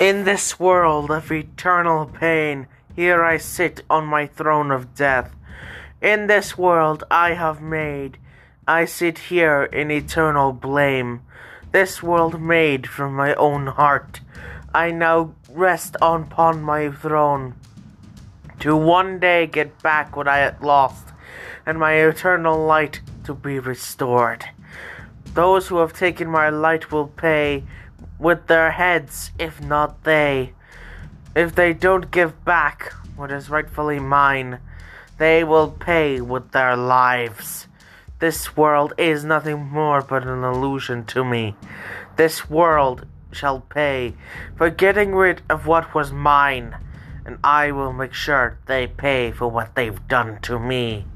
In this world of eternal pain, here I sit on my throne of death. In this world I have made, I sit here in eternal blame. This world made from my own heart, I now rest upon my throne. To one day get back what I had lost, and my eternal light to be restored. Those who have taken my light will pay with their heads, if not they. If they don't give back what is rightfully mine, they will pay with their lives. This world is nothing more but an illusion to me. This world shall pay for getting rid of what was mine, and I will make sure they pay for what they've done to me.